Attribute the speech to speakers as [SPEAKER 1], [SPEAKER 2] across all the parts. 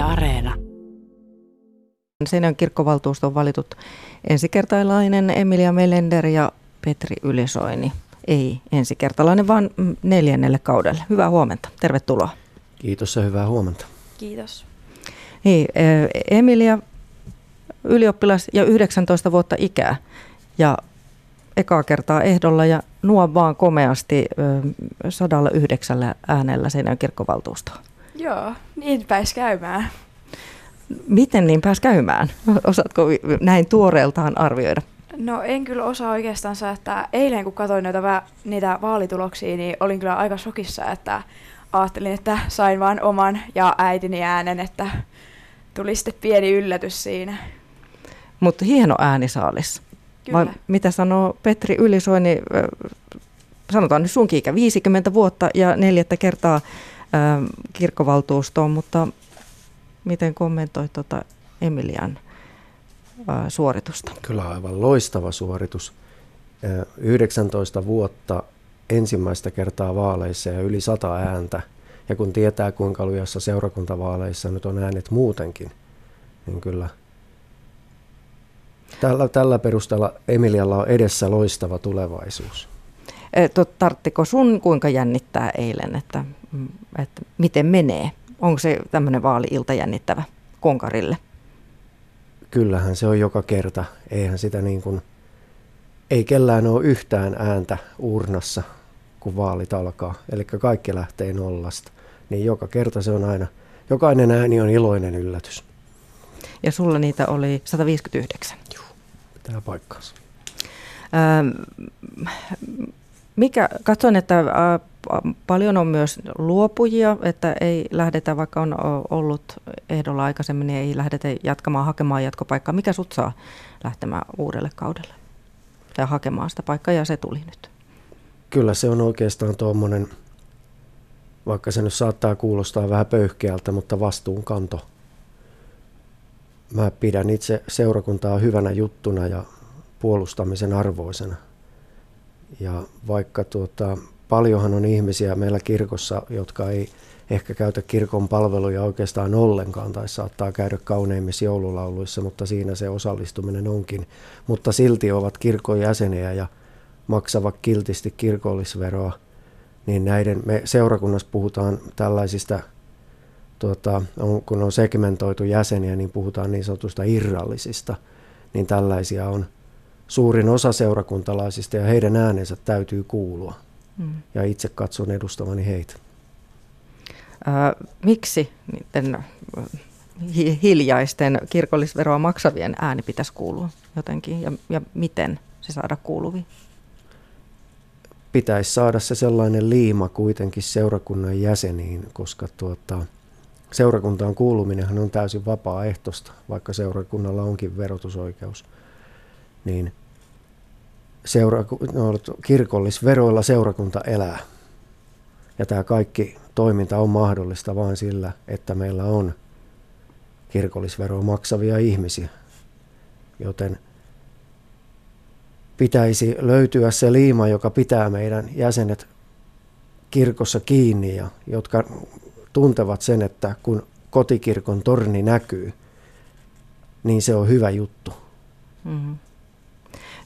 [SPEAKER 1] Yle Areena.
[SPEAKER 2] Seinäjoen kirkkovaltuuston valitut ensikertalainen Emilia Melender ja Petri Ylisoini. Ei ensikertalainen, vaan neljännelle kaudelle. Hyvää huomenta. Tervetuloa.
[SPEAKER 3] Kiitos ja hyvää huomenta.
[SPEAKER 4] Kiitos.
[SPEAKER 2] Niin, Emilia, ylioppilas ja 19 vuotta ikää ja ekaa kertaa ehdolla ja nuo vaan komeasti 109 äänellä Seinäjoen kirkkovaltuustoon.
[SPEAKER 4] Joo, niin pääsi käymään.
[SPEAKER 2] Miten niin pääsi käymään? Osaatko näin tuoreeltaan arvioida?
[SPEAKER 4] No en kyllä osaa oikeastaan, että eilen kun katsoin noita, niitä vaalituloksia, niin olin kyllä aika shokissa, että ajattelin, että sain vain oman ja äitini äänen, että tuli sitten pieni yllätys siinä.
[SPEAKER 2] Mutta hieno äänisaalis.
[SPEAKER 4] Kyllä. Vai
[SPEAKER 2] mitä sanoo Petri Ylisoini, sanotaan nyt sunkin ikä, 50 vuotta ja neljättä kertaa kirkkovaltuustoon, mutta miten kommentoit tuota Emilian suoritusta?
[SPEAKER 3] Kyllä aivan loistava suoritus. 19 vuotta ensimmäistä kertaa vaaleissa ja yli 100 ääntä. Ja kun tietää, kuinka lujassa seurakuntavaaleissa nyt on äänet muutenkin, niin kyllä tällä, tällä perusteella Emilialla on edessä loistava tulevaisuus.
[SPEAKER 2] Tarttiko sun kuinka jännittää eilen, että, että miten menee? Onko se tämmöinen vaali-ilta jännittävä konkarille?
[SPEAKER 3] Kyllähän se on joka kerta. Eihän sitä niin kuin, ei kellään ole yhtään ääntä urnassa, kun vaalit alkaa. Eli kaikki lähtee nollasta. Niin joka kerta se on aina, jokainen ääni on iloinen yllätys.
[SPEAKER 2] Ja sulla niitä oli 159.
[SPEAKER 3] Joo, pitää paikkaansa.
[SPEAKER 2] Ähm, mikä, katson, että paljon on myös luopujia, että ei lähdetä, vaikka on ollut ehdolla aikaisemmin, niin ei lähdetä jatkamaan hakemaan jatkopaikkaa. Mikä sut saa lähtemään uudelle kaudelle ja hakemaan sitä paikkaa ja se tuli nyt?
[SPEAKER 3] Kyllä se on oikeastaan tuommoinen, vaikka se nyt saattaa kuulostaa vähän pöyhkeältä, mutta vastuunkanto. Mä pidän itse seurakuntaa hyvänä juttuna ja puolustamisen arvoisena – ja vaikka tuota, paljonhan on ihmisiä meillä kirkossa, jotka ei ehkä käytä kirkon palveluja oikeastaan ollenkaan tai saattaa käydä kauneimmissa joululauluissa, mutta siinä se osallistuminen onkin. Mutta silti ovat kirkon jäseniä ja maksavat kiltisti kirkollisveroa. Niin näiden, me seurakunnassa puhutaan tällaisista, tuota, on, kun on segmentoitu jäseniä, niin puhutaan niin sanotusta irrallisista, niin tällaisia on – suurin osa seurakuntalaisista ja heidän äänensä täytyy kuulua. Mm. Ja itse katson edustavani heitä.
[SPEAKER 2] Äh, miksi niiden hiljaisten kirkollisveroa maksavien ääni pitäisi kuulua jotenkin ja, ja miten se saada kuuluviin?
[SPEAKER 3] Pitäisi saada se sellainen liima kuitenkin seurakunnan jäseniin, koska tuota, seurakuntaan kuuluminenhan on täysin vapaaehtoista, vaikka seurakunnalla onkin verotusoikeus. Niin seura, no, kirkollisveroilla seurakunta elää. Ja tämä kaikki toiminta on mahdollista vain sillä, että meillä on kirkollisveroa maksavia ihmisiä. Joten pitäisi löytyä se liima, joka pitää meidän jäsenet kirkossa kiinni ja jotka tuntevat sen, että kun kotikirkon torni näkyy, niin se on hyvä juttu. Mm-hmm.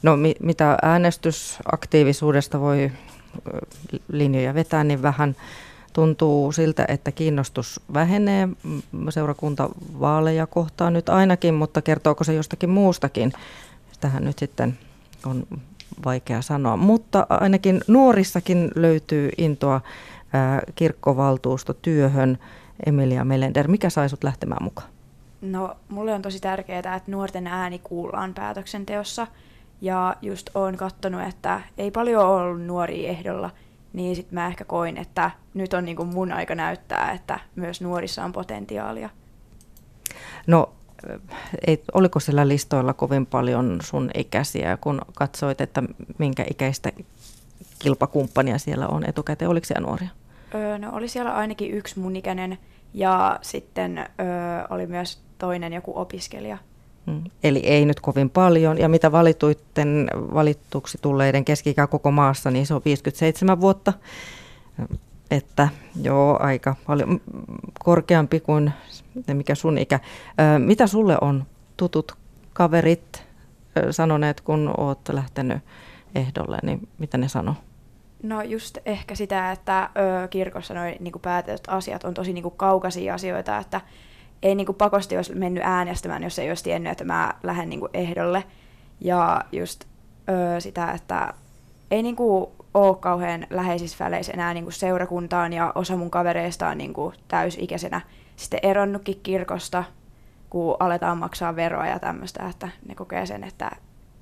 [SPEAKER 2] No mi- mitä äänestysaktiivisuudesta voi linjoja vetää, niin vähän tuntuu siltä, että kiinnostus vähenee seurakuntavaaleja kohtaan nyt ainakin, mutta kertooko se jostakin muustakin? Tähän nyt sitten on vaikea sanoa, mutta ainakin nuorissakin löytyy intoa kirkkovaltuustotyöhön. Emilia Melender, mikä sai sut lähtemään mukaan?
[SPEAKER 4] No, mulle on tosi tärkeää, että nuorten ääni kuullaan päätöksenteossa – ja just oon katsonut, että ei paljon ole ollut nuoria ehdolla, niin sitten mä ehkä koin, että nyt on niin kuin mun aika näyttää, että myös nuorissa on potentiaalia.
[SPEAKER 2] No, ei, oliko siellä listoilla kovin paljon sun ikäisiä, kun katsoit, että minkä ikäistä kilpakumppania siellä on etukäteen? Oliko siellä nuoria?
[SPEAKER 4] Öö, no oli siellä ainakin yksi mun ikäinen ja sitten öö, oli myös toinen joku opiskelija.
[SPEAKER 2] Mm. Eli ei nyt kovin paljon. Ja mitä valituitten valituksi tulleiden keski koko maassa, niin se on 57 vuotta. että joo, aika paljon korkeampi kuin mikä sun ikä. Mitä sulle on tutut kaverit sanoneet, kun oot lähtenyt ehdolle, niin mitä ne sanoo?
[SPEAKER 4] No just ehkä sitä, että ö, kirkossa noin niin päätetyt asiat on tosi niin kuin, kaukaisia asioita, että ei niin kuin, pakosti olisi mennyt äänestämään, jos ei olisi tiennyt, että mä lähden niin kuin, ehdolle. Ja just ö, sitä, että ei niin kuin, ole kauhean läheisissä väleissä enää niin kuin, seurakuntaan ja osa mun kavereista on niin kuin, täysikäisenä sitten eronnutkin kirkosta, kun aletaan maksaa veroa ja tämmöistä, että ne kokee sen, että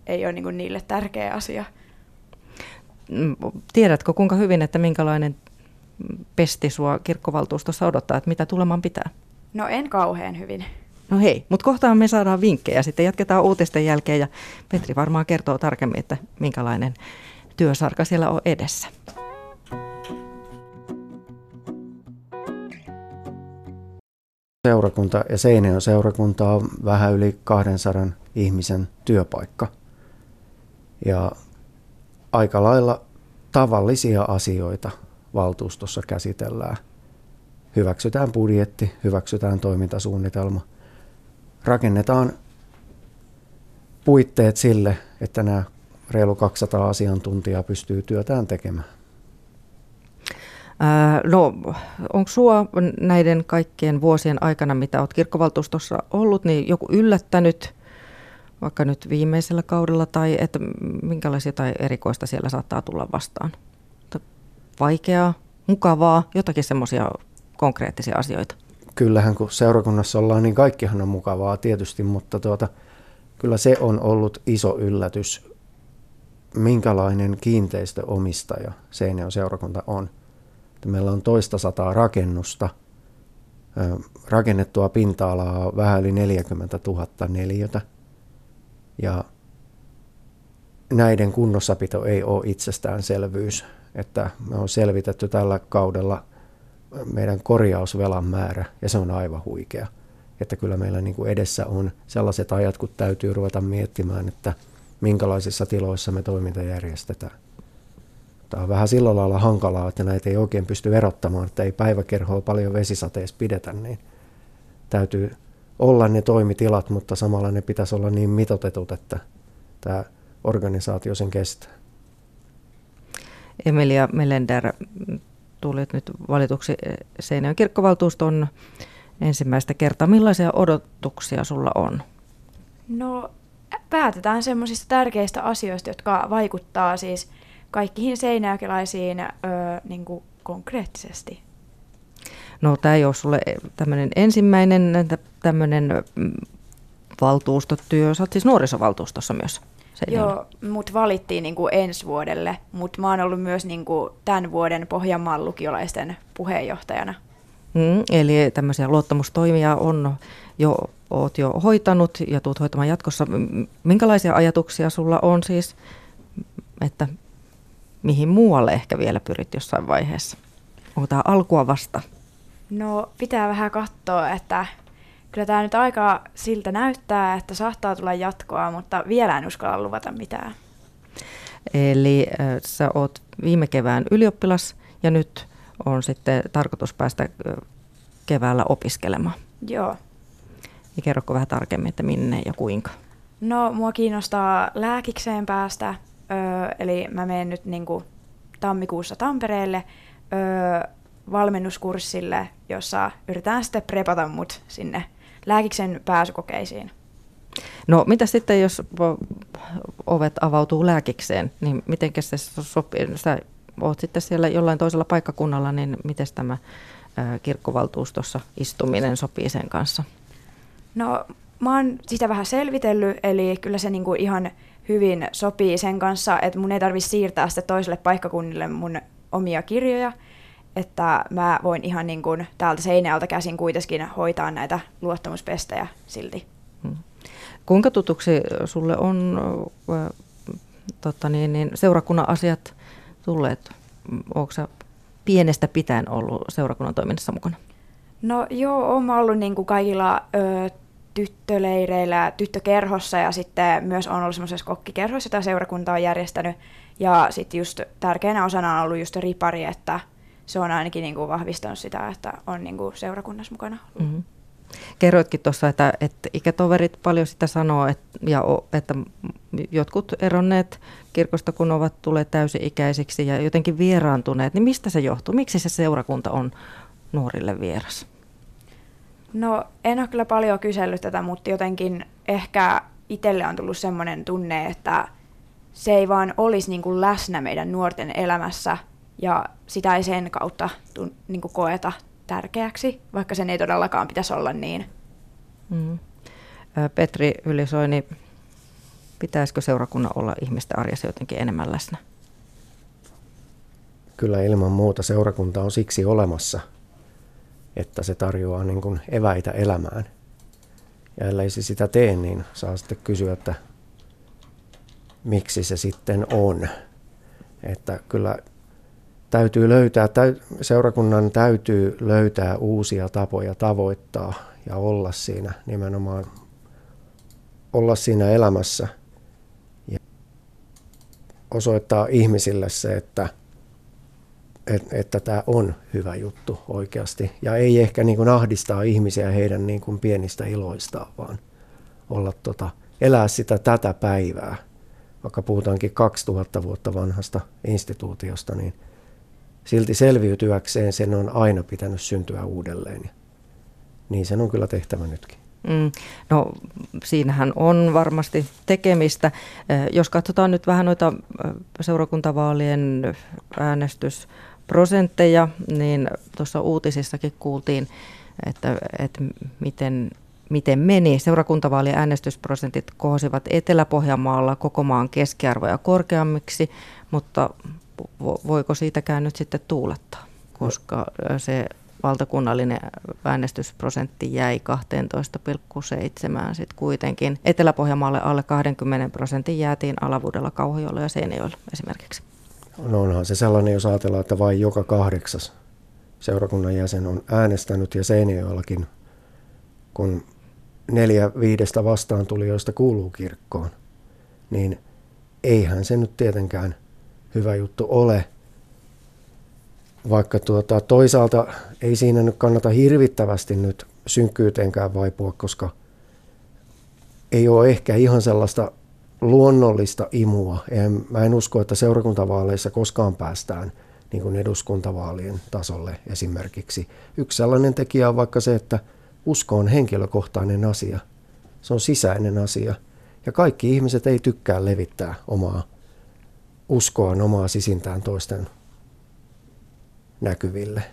[SPEAKER 4] ei ole niin kuin, niille tärkeä asia.
[SPEAKER 2] Mm, tiedätkö kuinka hyvin, että minkälainen pesti sua kirkkovaltuustossa odottaa, että mitä tulemaan pitää?
[SPEAKER 4] No en kauhean hyvin.
[SPEAKER 2] No hei, mutta kohtaan me saadaan vinkkejä. Sitten jatketaan uutisten jälkeen ja Petri varmaan kertoo tarkemmin, että minkälainen työsarka siellä on edessä.
[SPEAKER 3] Seurakunta ja Seinäjoen seurakunta on vähän yli 200 ihmisen työpaikka. Ja aika lailla tavallisia asioita valtuustossa käsitellään. Hyväksytään budjetti, hyväksytään toimintasuunnitelma. Rakennetaan puitteet sille, että nämä reilu 200 asiantuntijaa pystyy työtään tekemään.
[SPEAKER 2] No, onko sinua näiden kaikkien vuosien aikana, mitä olet kirkkovaltuustossa ollut, niin joku yllättänyt – vaikka nyt viimeisellä kaudella, tai että minkälaisia tai erikoista siellä saattaa tulla vastaan? Vaikeaa, mukavaa, jotakin semmoisia konkreettisia asioita.
[SPEAKER 3] Kyllähän kun seurakunnassa ollaan, niin kaikkihan on mukavaa tietysti, mutta tuota, kyllä se on ollut iso yllätys, minkälainen kiinteistöomistaja Seinäjoen seurakunta on. Meillä on toista sataa rakennusta, rakennettua pinta-alaa vähän yli 40 000 neliötä – ja näiden kunnossapito ei ole itsestäänselvyys, että me on selvitetty tällä kaudella meidän korjausvelan määrä ja se on aivan huikea. Että kyllä meillä niin kuin edessä on sellaiset ajat, kun täytyy ruveta miettimään, että minkälaisissa tiloissa me toiminta järjestetään. Tämä on vähän sillä lailla hankalaa, että näitä ei oikein pysty verottamaan, että ei päiväkerhoa paljon vesisateessa pidetä, niin täytyy olla ne toimitilat, mutta samalla ne pitäisi olla niin mitotetut, että tämä organisaatio sen kestää.
[SPEAKER 2] Emilia Melender, tulit nyt valituksi Seinäjoen kirkkovaltuuston ensimmäistä kertaa. Millaisia odotuksia sulla on?
[SPEAKER 4] No päätetään semmoisista tärkeistä asioista, jotka vaikuttaa siis kaikkiin seinäjokelaisiin öö, niin konkreettisesti.
[SPEAKER 2] No tämä ei ole sulle tämmöinen ensimmäinen tämmöinen mm, valtuustotyö. Sä oot siis nuorisovaltuustossa myös.
[SPEAKER 4] Joo, mut valittiin niinku ensi vuodelle, mutta mä oon ollut myös niinku tämän vuoden Pohjanmaan lukiolaisten puheenjohtajana.
[SPEAKER 2] Mm, eli tämmöisiä luottamustoimia on jo, oot jo hoitanut ja tuut hoitamaan jatkossa. Minkälaisia ajatuksia sulla on siis, että mihin muualle ehkä vielä pyrit jossain vaiheessa? Onko tämä alkua vasta?
[SPEAKER 4] No pitää vähän katsoa, että kyllä tämä nyt aika siltä näyttää, että saattaa tulla jatkoa, mutta vielä en uskalla luvata mitään.
[SPEAKER 2] Eli äh, sä oot viime kevään ylioppilas ja nyt on sitten tarkoitus päästä keväällä opiskelemaan.
[SPEAKER 4] Joo.
[SPEAKER 2] Ja kerroko vähän tarkemmin, että minne ja kuinka?
[SPEAKER 4] No, mua kiinnostaa lääkikseen päästä, öö, eli mä menen nyt niin kuin, tammikuussa Tampereelle öö, valmennuskurssille, jossa yritetään sitten prepata mut sinne lääkiksen pääsykokeisiin.
[SPEAKER 2] No mitä sitten, jos ovet avautuu lääkikseen, niin miten se sopii? Sä oot sitten siellä jollain toisella paikkakunnalla, niin miten tämä kirkkovaltuustossa istuminen sopii sen kanssa?
[SPEAKER 4] No mä oon sitä vähän selvitellyt, eli kyllä se niinku ihan hyvin sopii sen kanssa, että mun ei tarvitse siirtää sitten toiselle paikkakunnille mun omia kirjoja, että mä voin ihan niin kuin täältä seinältä käsin kuitenkin hoitaa näitä luottamuspestejä silti. Hmm.
[SPEAKER 2] Kuinka tutuksi sulle on äh, tota niin, niin seurakunnan asiat tulleet? Onko pienestä pitäen ollut seurakunnan toiminnassa mukana?
[SPEAKER 4] No joo, olen ollut niin kuin kaikilla ö, tyttöleireillä, tyttökerhossa ja sitten myös on ollut semmoisessa kokkikerhossa, jota seurakunta on järjestänyt. Ja sitten just tärkeänä osana on ollut just ripari, että se on ainakin niin kuin vahvistanut sitä, että on niin kuin seurakunnassa mukana. Mm-hmm.
[SPEAKER 2] Kerroitkin tuossa, että, että ikätoverit paljon sitä sanoo, että, ja että jotkut eronneet kirkosta, kun ovat tulleet täysi-ikäisiksi ja jotenkin vieraantuneet, niin mistä se johtuu? Miksi se seurakunta on nuorille vieras?
[SPEAKER 4] No en ole kyllä paljon kysellyt tätä, mutta jotenkin ehkä itselle on tullut semmoinen tunne, että se ei vaan olisi niin kuin läsnä meidän nuorten elämässä ja sitä ei sen kautta niin kuin koeta tärkeäksi, vaikka sen ei todellakaan pitäisi olla niin. Mm.
[SPEAKER 2] Petri Ylisoini, pitäisikö seurakunnan olla ihmisten arjessa jotenkin enemmän läsnä?
[SPEAKER 3] Kyllä ilman muuta seurakunta on siksi olemassa, että se tarjoaa niin kuin eväitä elämään. Ja ellei se sitä tee, niin saa sitten kysyä, että miksi se sitten on. Että kyllä täytyy löytää, täy, seurakunnan täytyy löytää uusia tapoja tavoittaa ja olla siinä nimenomaan, olla siinä elämässä ja osoittaa ihmisille se, että, että, että tämä on hyvä juttu oikeasti. Ja ei ehkä niin kuin ahdistaa ihmisiä heidän niin kuin pienistä iloistaan, vaan olla tota, elää sitä tätä päivää. Vaikka puhutaankin 2000 vuotta vanhasta instituutiosta, niin – silti selviytyäkseen sen on aina pitänyt syntyä uudelleen. Niin sen on kyllä tehtävä nytkin. Mm,
[SPEAKER 2] no siinähän on varmasti tekemistä. Jos katsotaan nyt vähän noita seurakuntavaalien äänestysprosentteja, niin tuossa uutisissakin kuultiin, että, että miten, miten meni. Seurakuntavaalien äänestysprosentit kohosivat Etelä-Pohjanmaalla koko maan keskiarvoja korkeammiksi, mutta voiko siitäkään nyt sitten tuulettaa, koska se valtakunnallinen äänestysprosentti jäi 12,7 sitten kuitenkin. Etelä-Pohjanmaalle alle 20 prosentin jäätiin Alavuudella, Kauhajoella ja Seinäjoella esimerkiksi.
[SPEAKER 3] No onhan se sellainen, jos ajatellaan, että vain joka kahdeksas seurakunnan jäsen on äänestänyt ja Seinäjoellakin, kun neljä viidestä vastaan tuli, joista kuuluu kirkkoon, niin eihän se nyt tietenkään hyvä juttu ole. Vaikka tuota, toisaalta ei siinä nyt kannata hirvittävästi nyt synkkyyteenkään vaipua, koska ei ole ehkä ihan sellaista luonnollista imua. En, mä en usko, että seurakuntavaaleissa koskaan päästään niin kuin eduskuntavaalien tasolle esimerkiksi. Yksi sellainen tekijä on vaikka se, että usko on henkilökohtainen asia. Se on sisäinen asia. Ja kaikki ihmiset ei tykkää levittää omaa uskoa omaa sisintään toisten näkyville.